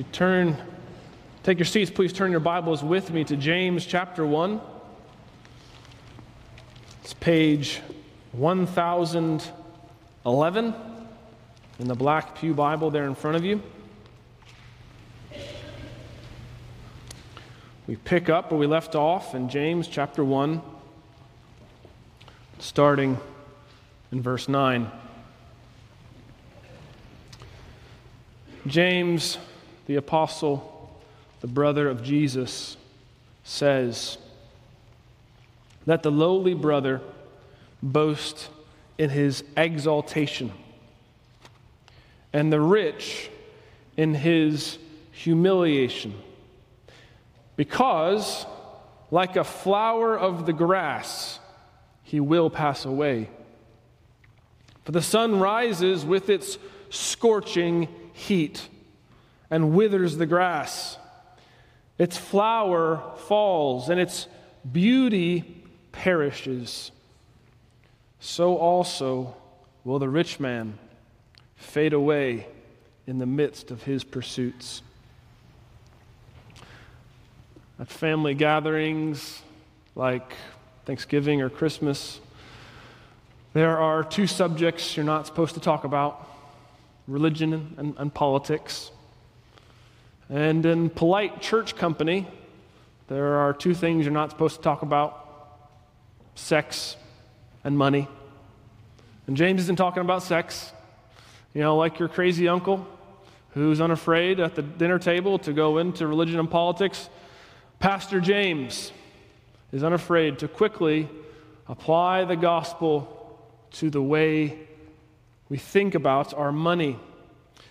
you turn, take your seats, please turn your Bibles with me to James chapter 1. It's page 1011 in the Black Pew Bible there in front of you. We pick up where we left off in James chapter 1, starting in verse 9. James, the apostle, the brother of Jesus, says, Let the lowly brother boast in his exaltation, and the rich in his humiliation. Because, like a flower of the grass, he will pass away. For the sun rises with its scorching heat and withers the grass. Its flower falls and its beauty perishes. So also will the rich man fade away in the midst of his pursuits. At family gatherings like Thanksgiving or Christmas, there are two subjects you're not supposed to talk about religion and, and, politics. And in polite church company, there are two things you're not supposed to talk about sex and money. And James isn't talking about sex. You know, like your crazy uncle who's unafraid at the dinner table to go into religion and politics. Pastor James is unafraid to quickly apply the gospel to the way we think about our money.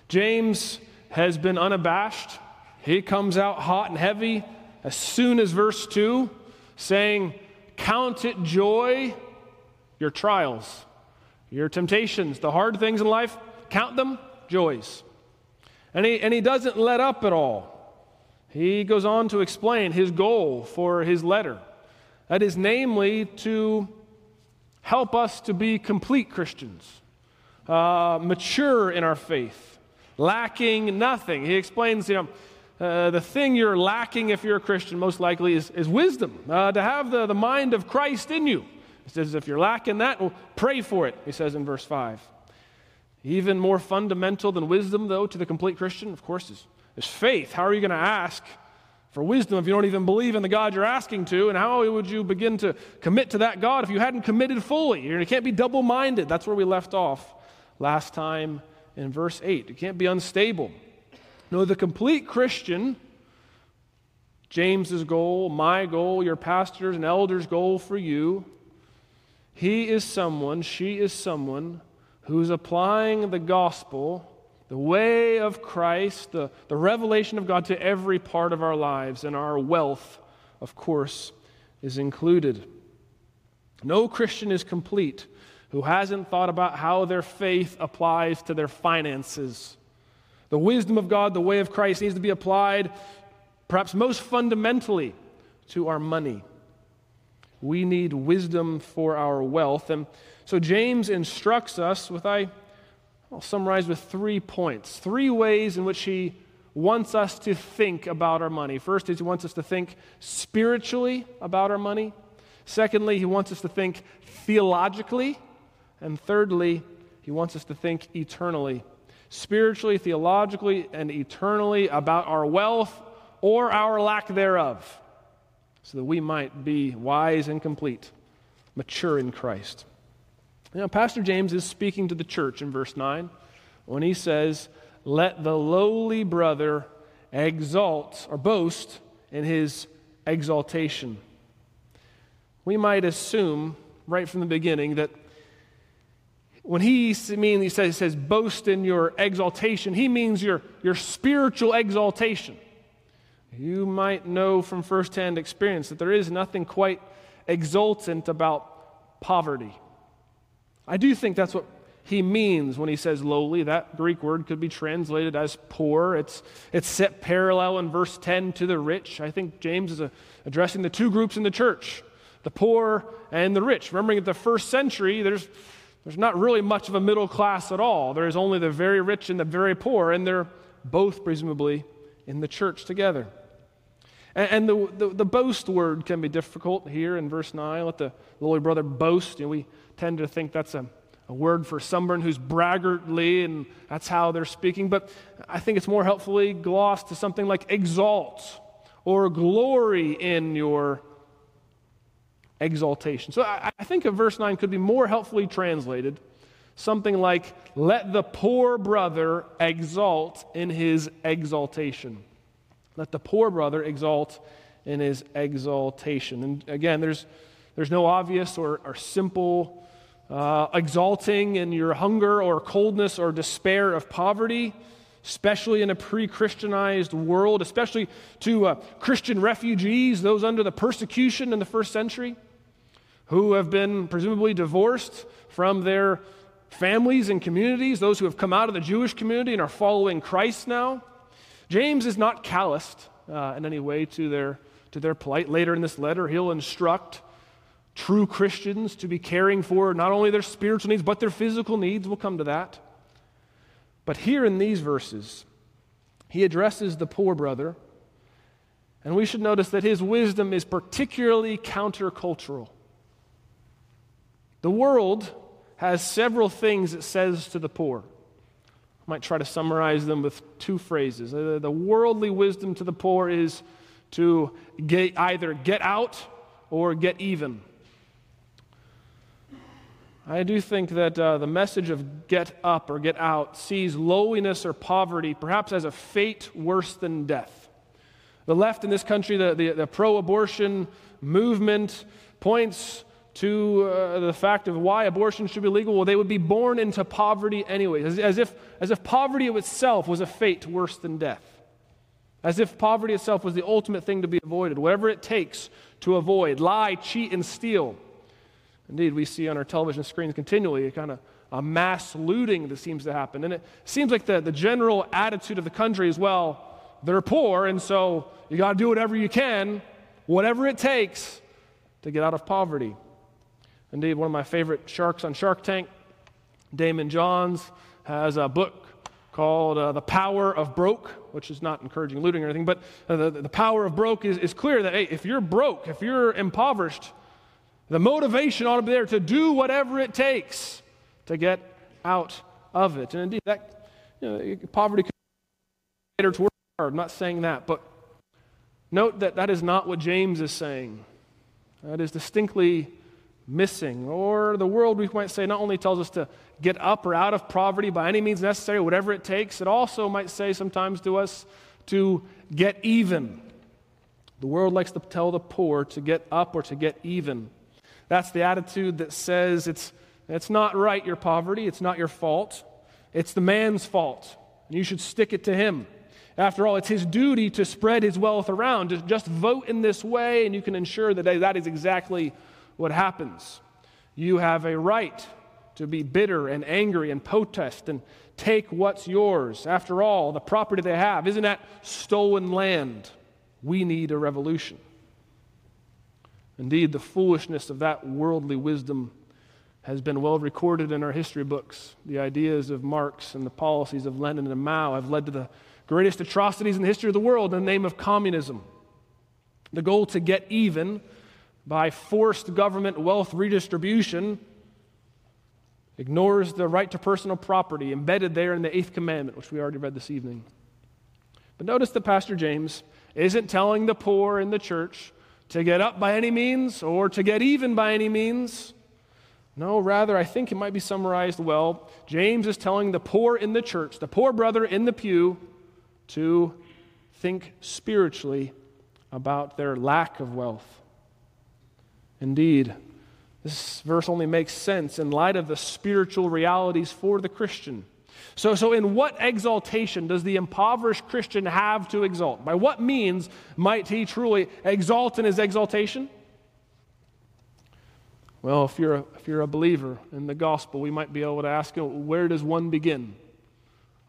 James has been unabashed. He comes out hot and heavy as soon as verse 2, saying, Count it joy, your trials, your temptations, the hard things in life, count them joys. And he, and he doesn't let up at all. He goes on to explain his goal for his letter. That is, namely, to help us to be complete Christians uh, mature in our faith, lacking nothing. He explains, you know, uh, the thing you're lacking if you're a Christian most likely is, is wisdom, uh, to have the, the mind of Christ in you. He says, if you're lacking that, well, pray for it, he says in verse 5. Even more fundamental than wisdom, though, to the complete Christian, of course, is, is faith. How are you going to ask for wisdom if you don't even believe in the God you're asking to? And how would you begin to commit to that God if you hadn't committed fully? You can't be double minded. That's where we left off last time in verse 8. You can't be unstable. No, the complete Christian, James's goal, my goal, your pastor's and elder's goal for you, he is someone, she is someone who's applying the gospel, the way of Christ, the, the revelation of God to every part of our lives, and our wealth, of course, is included. No Christian is complete who hasn't thought about how their faith applies to their finances. The wisdom of God, the way of Christ, needs to be applied perhaps most fundamentally to our money. We need wisdom for our wealth. And so James instructs us with, I, I'll summarize with three points, three ways in which he wants us to think about our money. First is he wants us to think spiritually about our money. Secondly, he wants us to think theologically and thirdly, he wants us to think eternally, spiritually, theologically, and eternally about our wealth or our lack thereof, so that we might be wise and complete, mature in Christ. Now, Pastor James is speaking to the church in verse 9 when he says, Let the lowly brother exalt or boast in his exaltation. We might assume right from the beginning that when he means he says, says boast in your exaltation, he means your, your spiritual exaltation. You might know from firsthand experience that there is nothing quite exultant about poverty. I do think that's what he means when he says lowly. That Greek word could be translated as poor. It's, it's set parallel in verse 10 to the rich. I think James is a, addressing the two groups in the church the poor and the rich. Remembering at the first century, there's there's not really much of a middle class at all. There is only the very rich and the very poor, and they're both presumably in the church together. And, and the, the, the, boast word can be difficult here in verse 9. Let the lowly brother boast. You know, we tend to think that's a, a word for someone who's braggartly, and that's how they're speaking. But I think it's more helpfully glossed to something like exalt or glory in your exaltation. So I, I think of verse 9 could be more helpfully translated something like, Let the poor brother exalt in his exaltation. Let the poor brother exalt in his exaltation. And again, there's, there's no obvious or, or simple uh, exalting in your hunger or coldness or despair of poverty, especially in a pre Christianized world, especially to uh, Christian refugees, those under the persecution in the first century, who have been presumably divorced from their families and communities, those who have come out of the Jewish community and are following Christ now. James is not calloused uh, in any way to their, to their plight. Later in this letter, he'll instruct true Christians to be caring for not only their spiritual needs, but their physical needs. We'll come to that. But here in these verses, he addresses the poor brother, and we should notice that his wisdom is particularly countercultural. The world has several things it says to the poor. I might try to summarize them with two phrases. The worldly wisdom to the poor is to get, either get out or get even. I do think that uh, the message of get up or get out sees lowliness or poverty perhaps as a fate worse than death. The left in this country, the, the, the pro abortion movement, points to uh, the fact of why abortion should be legal, well, they would be born into poverty anyway, as, as, if, as if poverty itself was a fate worse than death. As if poverty itself was the ultimate thing to be avoided, whatever it takes to avoid, lie, cheat, and steal. Indeed, we see on our television screens continually a kind of a mass looting that seems to happen. And it seems like the, the general attitude of the country is well, they're poor, and so you got to do whatever you can, whatever it takes to get out of poverty. Indeed, one of my favorite sharks on Shark Tank, Daymond Johns, has a book called uh, The Power of Broke, which is not encouraging looting or anything, but uh, the, the power of broke is, is clear that, hey, if you're broke, if you're impoverished, the motivation ought to be there to do whatever it takes to get out of it. And indeed, that you know, poverty can to work hard. I'm not saying that, but note that that is not what James is saying. That is distinctly missing. Or the world, we might say, not only tells us to get up or out of poverty by any means necessary, whatever it takes, it also might say sometimes to us to get even. The world likes to tell the poor to get up or to get even. That's the attitude that says it's, it's not right, your poverty, it's not your fault, it's the man's fault, and you should stick it to him. After all, it's his duty to spread his wealth around. Just vote in this way, and you can ensure that that is exactly what happens. You have a right to be bitter and angry and protest and take what's yours. After all, the property they have isn't that stolen land. We need a revolution. Indeed, the foolishness of that worldly wisdom has been well recorded in our history books. The ideas of Marx and the policies of Lenin and Mao have led to the greatest atrocities in the history of the world in the name of communism. The goal to get even by forced government wealth redistribution ignores the right to personal property embedded there in the eighth commandment, which we already read this evening. But notice that Pastor James isn't telling the poor in the church to get up by any means or to get even by any means. No, rather, I think it might be summarized well. James is telling the poor in the church, the poor brother in the pew, to think spiritually about their lack of wealth. Indeed, this verse only makes sense in light of the spiritual realities for the Christian. So, so, in what exaltation does the impoverished Christian have to exalt? By what means might he truly exalt in his exaltation? Well, if you're a, if you're a believer in the gospel, we might be able to ask, where does one begin?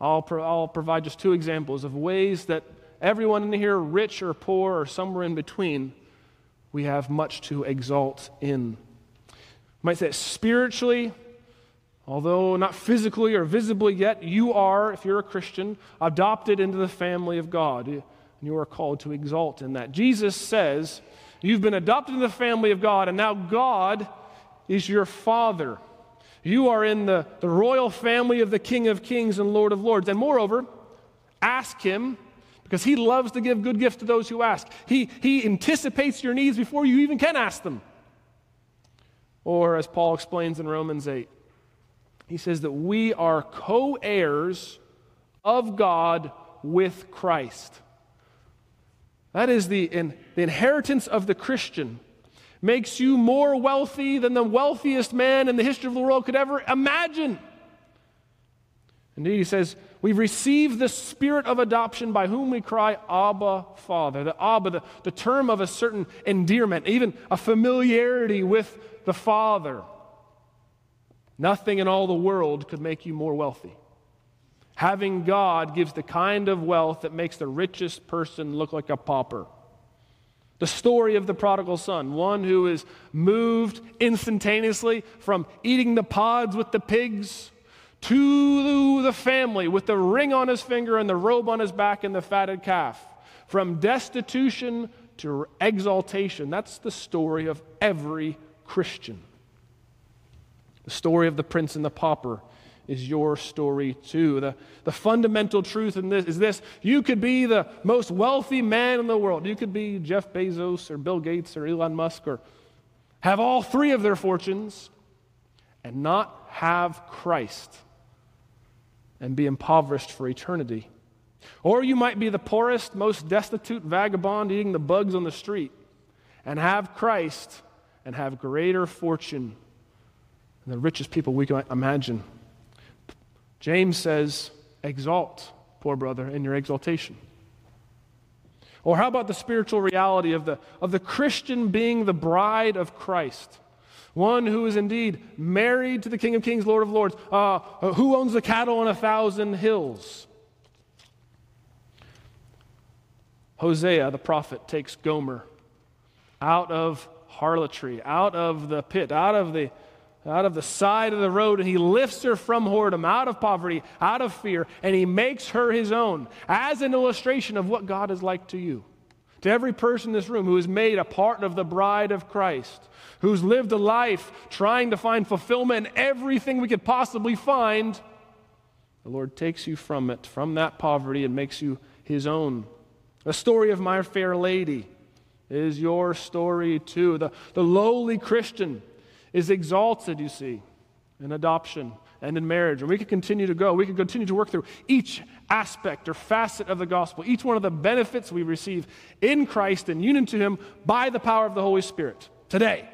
I'll, pro- I'll provide just two examples of ways that everyone in here, rich or poor or somewhere in between, we have much to exalt in. You might say spiritually, Although not physically or visibly yet, you are, if you're a Christian, adopted into the family of God. And you are called to exalt in that. Jesus says, You've been adopted into the family of God, and now God is your Father. You are in the, the royal family of the King of Kings and Lord of Lords. And moreover, ask Him because He loves to give good gifts to those who ask. He, he anticipates your needs before you even can ask them. Or, as Paul explains in Romans 8, he says that we are co heirs of God with Christ. That is the, in, the inheritance of the Christian makes you more wealthy than the wealthiest man in the history of the world could ever imagine. Indeed, he says, We've received the spirit of adoption by whom we cry, Abba, Father. The Abba, the, the term of a certain endearment, even a familiarity with the Father. Nothing in all the world could make you more wealthy. Having God gives the kind of wealth that makes the richest person look like a pauper. The story of the prodigal son, one who is moved instantaneously from eating the pods with the pigs to the family with the ring on his finger and the robe on his back and the fatted calf. From destitution to exaltation. That's the story of every Christian. The story of the prince and the pauper is your story too. The, the fundamental truth in this is this you could be the most wealthy man in the world. You could be Jeff Bezos or Bill Gates or Elon Musk or have all three of their fortunes and not have Christ and be impoverished for eternity. Or you might be the poorest, most destitute vagabond eating the bugs on the street and have Christ and have greater fortune than the richest people we can imagine. James says, Exalt, poor brother, in your exaltation. Or how about the spiritual reality of the, of the Christian being the bride of Christ? One who is indeed married to the King of Kings, Lord of Lords, uh, who owns the cattle on a thousand hills. Hosea, the prophet, takes Gomer out of harlotry, out of the pit, out of the out of the side of the road, and he lifts her from whoredom, out of poverty, out of fear, and he makes her his own as an illustration of what God is like to you. To every person in this room who is made a part of the bride of Christ, who's lived a life trying to find fulfillment in everything we could possibly find, the Lord takes you from it, from that poverty, and makes you his own. The story of my fair lady is your story too. The, the lowly Christian is exalted, you see, in adoption and in marriage. And we could continue to go. We could continue to work through each aspect or facet of the gospel, each one of the benefits we receive in Christ and union to Him by the power of the Holy Spirit today.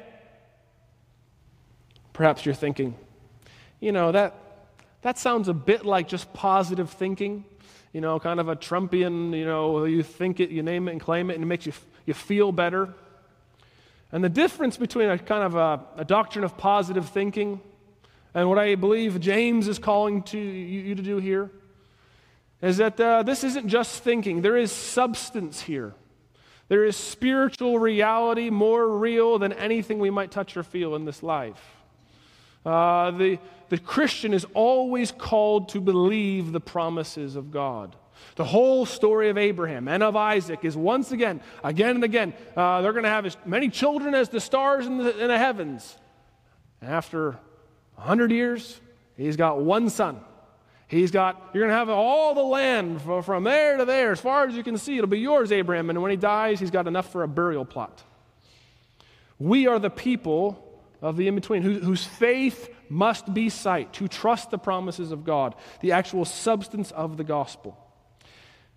Perhaps you're thinking, you know, that, that sounds a bit like just positive thinking, you know, kind of a Trumpian, you know, you think it, you name it and claim it, and it makes you, you feel better. And the difference between a kind of a, a doctrine of positive thinking and what I believe James is calling to you, you to do here is that uh, this isn't just thinking, there is substance here. There is spiritual reality more real than anything we might touch or feel in this life. Uh, the, the Christian is always called to believe the promises of God. The whole story of Abraham and of Isaac is once again, again and again, uh, they're going to have as many children as the stars in the, in the heavens. And after 100 years, he's got one son. He's got, you're going to have all the land from, there to there, as far as you can see. It'll be yours, Abraham. And when he dies, he's got enough for a burial plot. We are the people of the in between whose faith must be sight, to trust the promises of God, the actual substance of the gospel.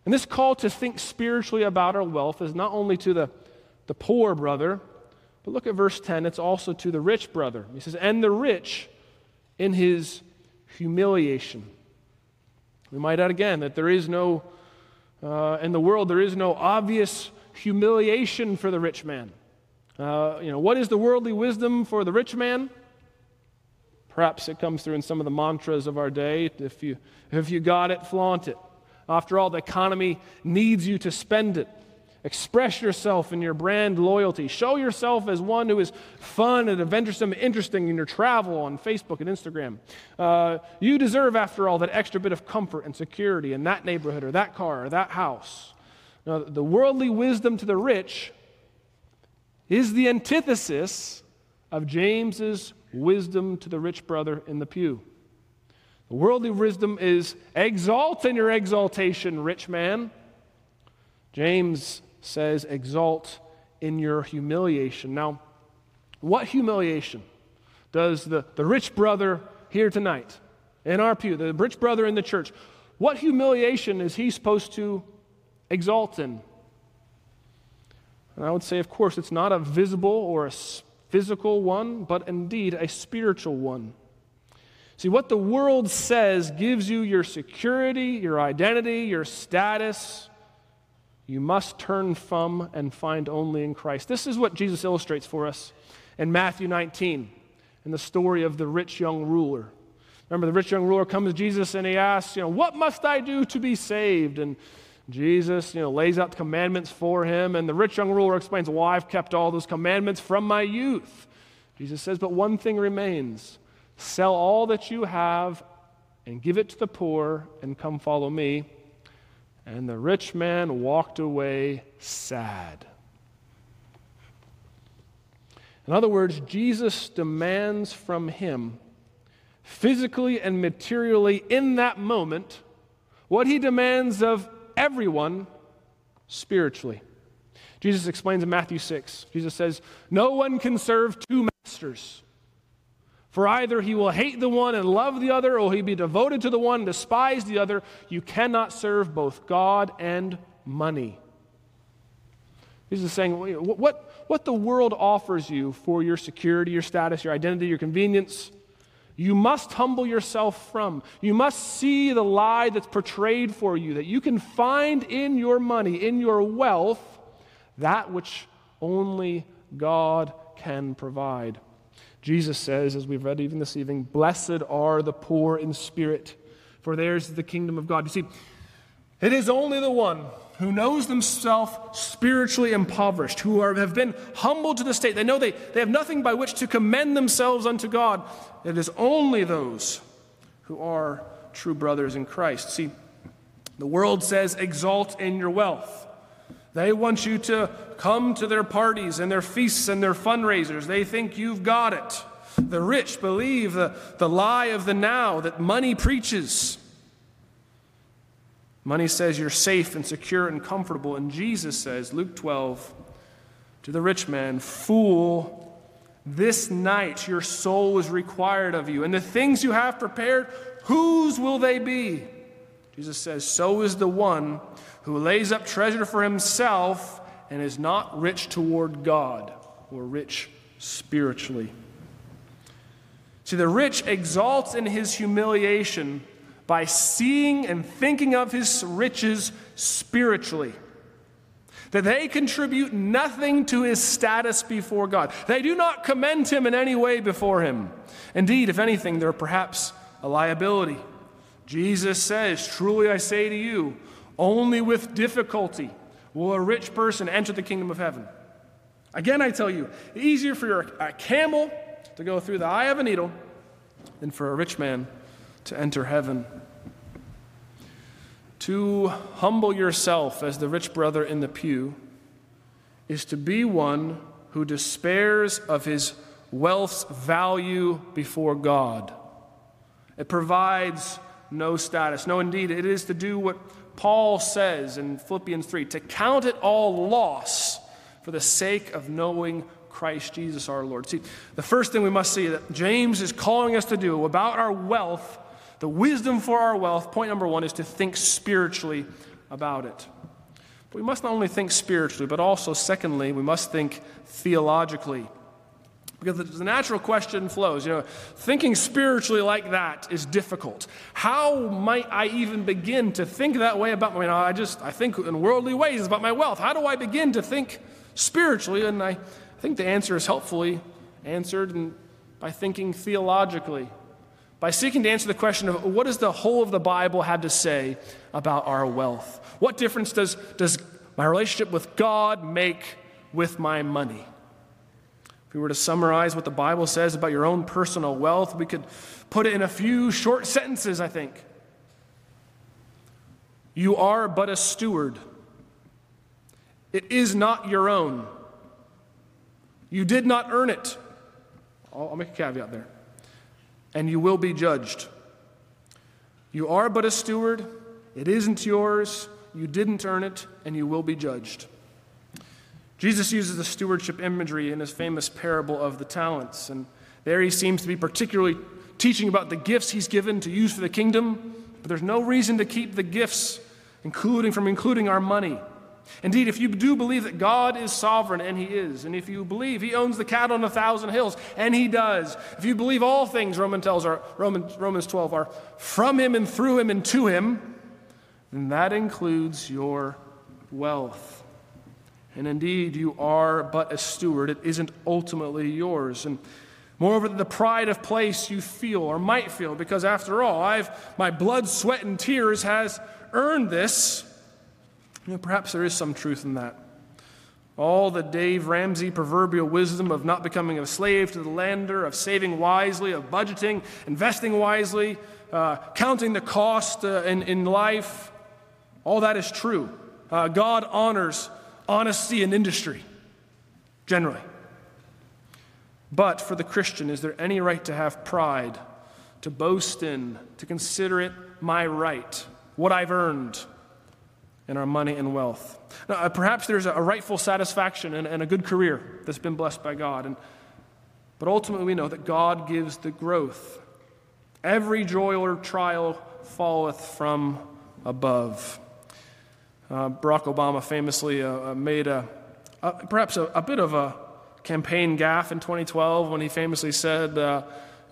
And this call to think spiritually about our wealth is not only to the, the poor brother, but look at verse 10, it's also to the rich brother. He says, And the rich in his humiliation. We might add again that there is no, uh, in the world, there is no obvious humiliation for the rich man. Uh, you know, what is the worldly wisdom for the rich man? Perhaps it comes through in some of the mantras of our day. If you, if you got it, flaunt it. After all, the economy needs you to spend it. Express yourself in your brand loyalty. Show yourself as one who is fun and adventuresome and interesting in your travel on Facebook and Instagram. Uh, you deserve, after all, that extra bit of comfort and security in that neighborhood or that car or that house. Now, the worldly wisdom to the rich is the antithesis of James's wisdom to the rich brother in the pew. The worldly wisdom is exalt in your exaltation, rich man. James says, exalt in your humiliation. Now, what humiliation does the, the rich brother here tonight in our pew, the rich brother in the church, what humiliation is he supposed to exalt in? And I would say, of course, it's not a visible or a physical one, but indeed a spiritual one. See, what the world says gives you your security, your identity, your status you must turn from and find only in Christ. This is what Jesus illustrates for us in Matthew 19 in the story of the rich young ruler. Remember, the rich young ruler comes to Jesus and he asks, you know, what must I do to be saved? And Jesus, you know, lays out the commandments for him. And the rich young ruler explains, well, I've kept all those commandments from my youth. Jesus says, but one thing remains sell all that you have and give it to the poor and come follow me. And the rich man walked away sad. In other words, Jesus demands from him, physically and materially in that moment, what he demands of everyone spiritually. Jesus explains in Matthew 6. Jesus says, No one can serve two masters. For either he will hate the one and love the other, or he be devoted to the one and despise the other. You cannot serve both God and money. Jesus is saying what, what the world offers you for your security, your status, your identity, your convenience, you must humble yourself from. You must see the lie that's portrayed for you, that you can find in your money, in your wealth, that which only God can provide. Jesus says, as we've read even this evening, Blessed are the poor in spirit, for theirs is the kingdom of God. You see, it is only the one who knows themselves spiritually impoverished, who are, have been humbled to the state. They know they, they have nothing by which to commend themselves unto God. It is only those who are true brothers in Christ. See, the world says, Exalt in your wealth. They want you to come to their parties and their feasts and their fundraisers. They think you've got it. The rich believe the, the lie of the now that money preaches. Money says you're safe and secure and comfortable. And Jesus says, Luke 12, to the rich man, Fool, this night your soul is required of you. And the things you have prepared, whose will they be? Jesus says, So is the one who lays up treasure for himself and is not rich toward God or rich spiritually. See, the rich exalts in his humiliation by seeing and thinking of his riches spiritually. That they contribute nothing to his status before God. They do not commend him in any way before him. Indeed, if anything, they're perhaps a liability. Jesus says, Truly I say to you, only with difficulty will a rich person enter the kingdom of heaven. Again, I tell you, easier for a camel to go through the eye of a needle than for a rich man to enter heaven. To humble yourself as the rich brother in the pew is to be one who despairs of his wealth's value before God. It provides no status. No, indeed, it is to do what Paul says in Philippians 3 to count it all loss for the sake of knowing Christ Jesus our Lord. See, the first thing we must see that James is calling us to do about our wealth, the wisdom for our wealth, point number one is to think spiritually about it. But we must not only think spiritually, but also, secondly, we must think theologically. Because the natural question flows, you know, thinking spiritually like that is difficult. How might I even begin to think that way about my, you know, I just, I think in worldly ways about my wealth. How do I begin to think spiritually? And I think the answer is helpfully answered in, by thinking theologically, by seeking to answer the question of what does the whole of the Bible have to say about our wealth? What difference does, does my relationship with God make with my money? If we were to summarize what the Bible says about your own personal wealth, we could put it in a few short sentences, I think. You are but a steward. It is not your own. You did not earn it. I'll, make a caveat there. And you will be judged. You are but a steward. It isn't yours. You didn't earn it, and you will be judged. Jesus uses the stewardship imagery in his famous parable of the talents. And there he seems to be particularly teaching about the gifts he's given to use for the kingdom. But there's no reason to keep the gifts, including from including our money. Indeed, if you do believe that God is sovereign, and He is, and if you believe He owns the cattle on a thousand hills, and He does, if you believe all things, Romans, tells our, Romans, Romans 12, are from Him and through Him and to Him, then that includes your wealth. And indeed, you are but a steward. It isn't ultimately yours. And moreover, the pride of place you feel or might feel, because after all, I've my blood, sweat, and tears has earned this. You know, perhaps there is some truth in that. All the Dave Ramsey proverbial wisdom of not becoming a slave to the lender, of saving wisely, of budgeting, investing wisely, uh, counting the cost uh, in, in life, all that is true. Uh, God honors honesty in industry, generally. But for the Christian, is there any right to have pride, to boast in, to consider it my right, what I've earned? in our money and wealth. Now, uh, perhaps there's a, rightful satisfaction and, and, a good career that's been blessed by God. And, but ultimately, we know that God gives the growth. Every joy or trial falleth from above. Uh, Barack Obama famously uh, uh made a, a perhaps a, a, bit of a campaign gaffe in 2012 when he famously said,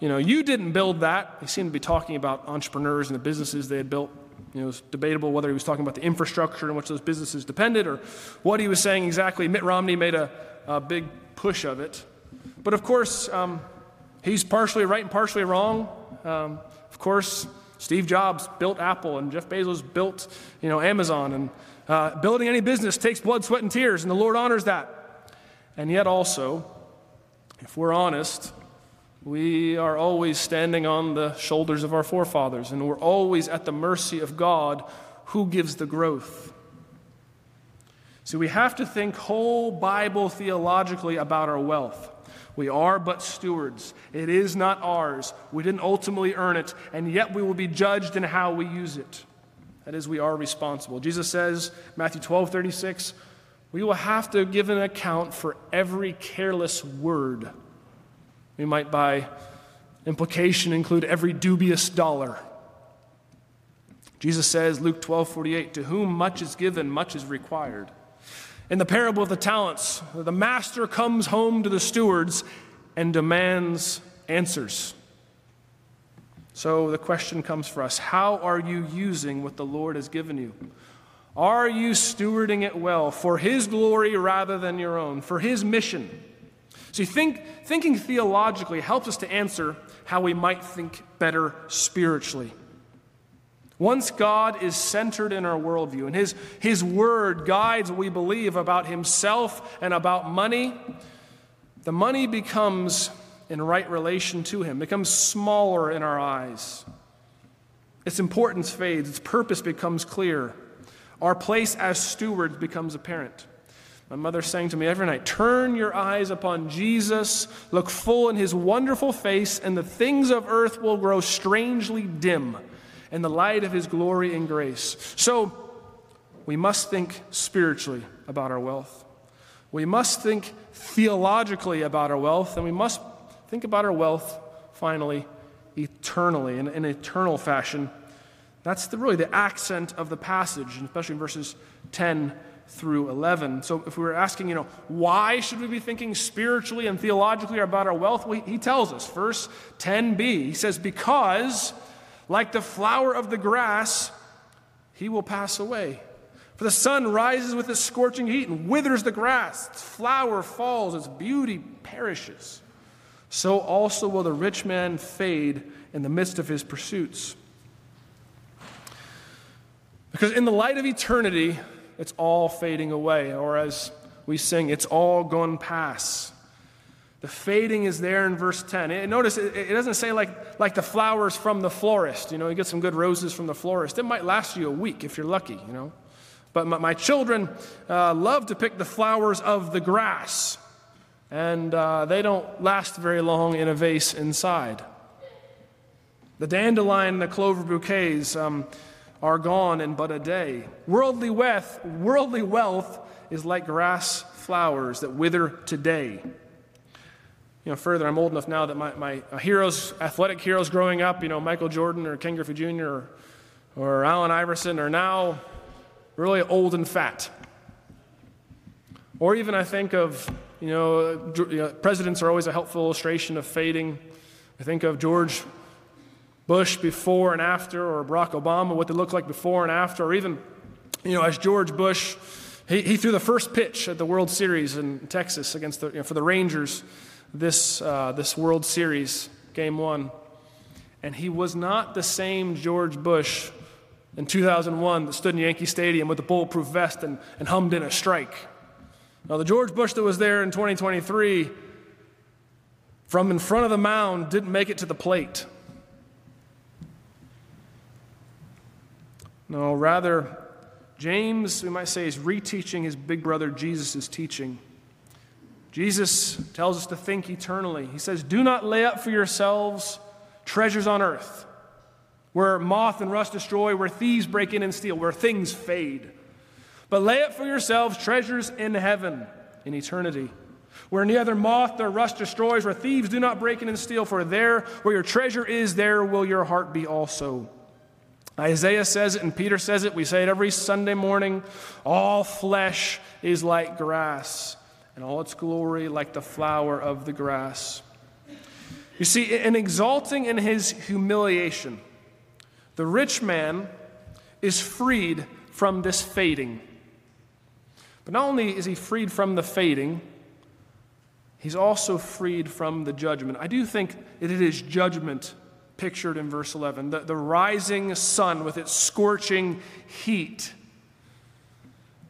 You know, you didn't build that. He seemed to be talking about entrepreneurs and the businesses they had built. You know, it's debatable whether he was talking about the infrastructure in which those businesses depended or what he was saying exactly. Mitt Romney made a, a big push of it. But of course, um, he's partially right and partially wrong. Um, of course, Steve Jobs built Apple and Jeff Bezos built you know, Amazon. And uh, building any business takes blood, sweat, and tears, and the Lord honors that. And yet, also, if we're honest, we are always standing on the shoulders of our forefathers, and we're always at the mercy of God who gives the growth. So we have to think whole Bible theologically about our wealth. We are but stewards. It is not ours. We didn't ultimately earn it, and yet we will be judged in how we use it. That is, we are responsible. Jesus says, Matthew 12 36, we will have to give an account for every careless word we might, by implication, include every dubious dollar. Jesus says, Luke 12 48, to whom much is given, much is required. In the parable of the talents, the master comes home to the stewards and demands answers. So the question comes for us How are you using what the Lord has given you? Are you stewarding it well for His glory rather than your own, for His mission? See, think, thinking theologically helps us to answer how we might think better spiritually. Once God is centered in our worldview and his, his word guides what we believe about Himself and about money, the money becomes in right relation to Him, becomes smaller in our eyes. Its importance fades, its purpose becomes clear. Our place as stewards becomes apparent. My mother sang to me every night Turn your eyes upon Jesus, look full in his wonderful face, and the things of earth will grow strangely dim in the light of his glory and grace. So, we must think spiritually about our wealth. We must think theologically about our wealth, and we must think about our wealth, finally, eternally, in an eternal fashion. That's the, really the accent of the passage, especially in verses 10 through 11. So if we were asking, you know, why should we be thinking spiritually and theologically about our wealth? Well, he tells us, verse 10b, he says, Because, like the flower of the grass, he will pass away. For the sun rises with its scorching heat and withers the grass, its flower falls, its beauty perishes. So also will the rich man fade in the midst of his pursuits. Because in the light of eternity, it's all fading away. Or as we sing, it's all gone past. The fading is there in verse 10. And notice it, doesn't say like, like the flowers from the florist. You know, you get some good roses from the florist. It might last you a week if you're lucky, you know. But my, my children uh, love to pick the flowers of the grass, and uh, they don't last very long in a vase inside. The dandelion and the clover bouquets um, are gone in but a day. Worldly wealth, worldly wealth is like grass flowers that wither today. You know, further, I'm old enough now that my, my heroes, athletic heroes growing up, you know, Michael Jordan or Ken Griffey Jr. or, or Allen Iverson are now really old and fat. Or even I think of, you know, you know, presidents are always a helpful illustration of fading. I think of George Bush before and after, or Barack Obama, what they look like before and after, or even, you know, as George Bush, he, he threw the first pitch at the World Series in Texas against the, you know, for the Rangers, this, uh, this World Series, game one. And he was not the same George Bush in 2001 that stood in Yankee Stadium with a bulletproof vest and, and hummed in a strike. Now, the George Bush that was there in 2023 from in front of the mound didn't make it to the plate. No, rather, James, we might say, is reteaching his big brother Jesus' teaching. Jesus tells us to think eternally. He says, Do not lay up for yourselves treasures on earth where moth and rust destroy, where thieves break in and steal, where things fade. But lay up for yourselves treasures in heaven, in eternity, where neither moth nor rust destroys, where thieves do not break in and steal, for there where your treasure is, there will your heart be also. Isaiah says it and Peter says it. We say it every Sunday morning. All flesh is like grass, and all its glory like the flower of the grass. You see, in exalting in his humiliation, the rich man is freed from this fading. But not only is he freed from the fading, he's also freed from the judgment. I do think it is judgment pictured in verse 11 the, the rising sun with its scorching heat.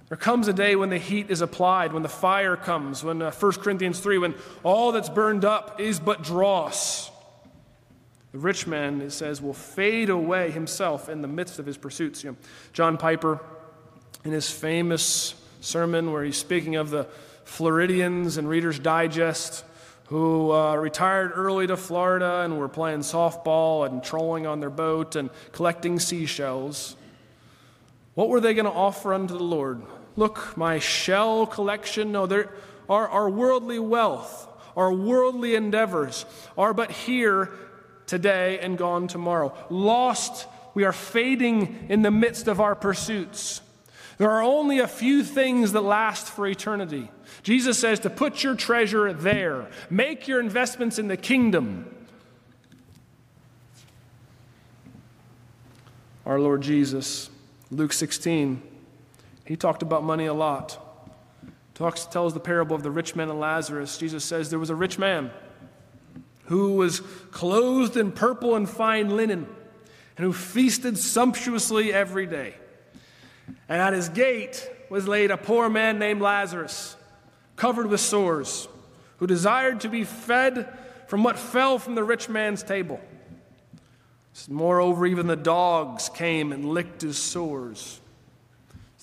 There comes a day when the heat is applied, when the fire comes, when uh, 1 Corinthians 3, when all that's burned up is but dross. The rich man, it says, will fade away himself in the midst of his pursuits. You know, John Piper, in his famous sermon where he's speaking of the Floridians and Reader's Digest, who uh, retired early to Florida and were playing softball and trolling on their boat and collecting seashells. What were they going to offer unto the Lord? Look, my shell collection. No, there are our worldly wealth, our worldly endeavors are but here today and gone tomorrow. Lost, we are fading in the midst of our pursuits. There are only a few things that last for eternity. Jesus says to put your treasure there, make your investments in the kingdom. Our Lord Jesus, Luke 16, he talked about money a lot. Talks, tells the parable of the rich man and Lazarus. Jesus says there was a rich man who was clothed in purple and fine linen, and who feasted sumptuously every day. And at his gate was laid a poor man named Lazarus, covered with sores, who desired to be fed from what fell from the rich man's table. Moreover, even the dogs came and licked his sores.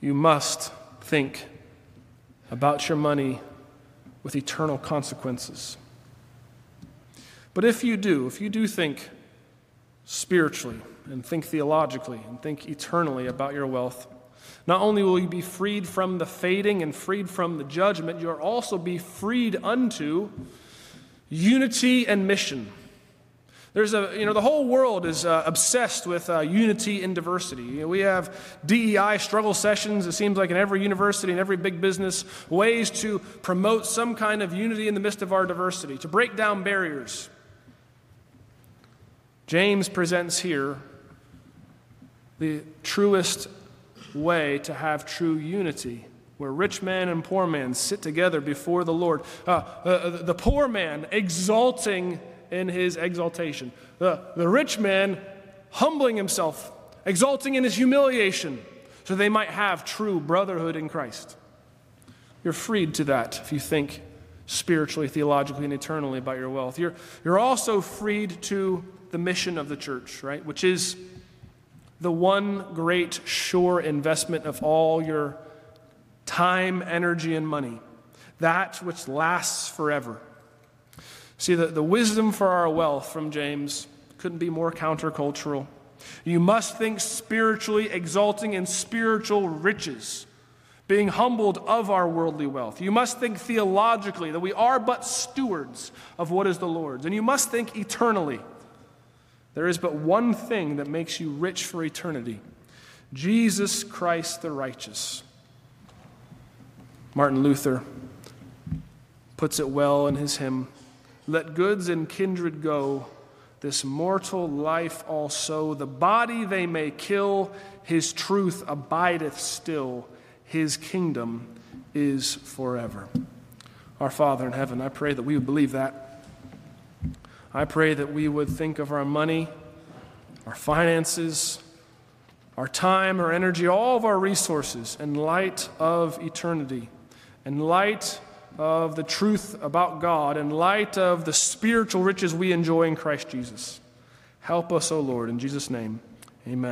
You must think about your money with eternal consequences. But if you do, if you do think spiritually and think theologically and think eternally about your wealth, not only will you be freed from the fading and freed from the judgment, you'll also be freed unto unity and mission. There's a, you know, the whole world is uh, obsessed with uh, unity in diversity. You know, we have DEI struggle sessions, it seems like in every university and every big business, ways to promote some kind of unity in the midst of our diversity, to break down barriers. James presents here the truest way to have true unity, where rich man and poor man sit together before the Lord. Uh, uh, the poor man exalting in his exaltation. The, the rich man humbling himself, exalting in his humiliation, so they might have true brotherhood in Christ. You're freed to that if you think spiritually, theologically, and eternally about your wealth. You're, you're also freed to the mission of the church, right? Which is the one great, sure investment of all your time, energy, and money. That which lasts forever. See, the, the wisdom for our wealth from James couldn't be more countercultural. You must think spiritually, exalting in spiritual riches, being humbled of our worldly wealth. You must think theologically that we are but stewards of what is the Lord's. And you must think eternally. There is but one thing that makes you rich for eternity Jesus Christ the righteous. Martin Luther puts it well in his hymn. Let goods and kindred go, this mortal life also. The body they may kill, his truth abideth still. His kingdom is forever. Our Father in heaven, I pray that we would believe that. I pray that we would think of our money, our finances, our time, our energy, all of our resources in light of eternity, in light of the truth about God in light of the spiritual riches we enjoy in Christ Jesus. Help us, O Lord, in Jesus' name. Amen.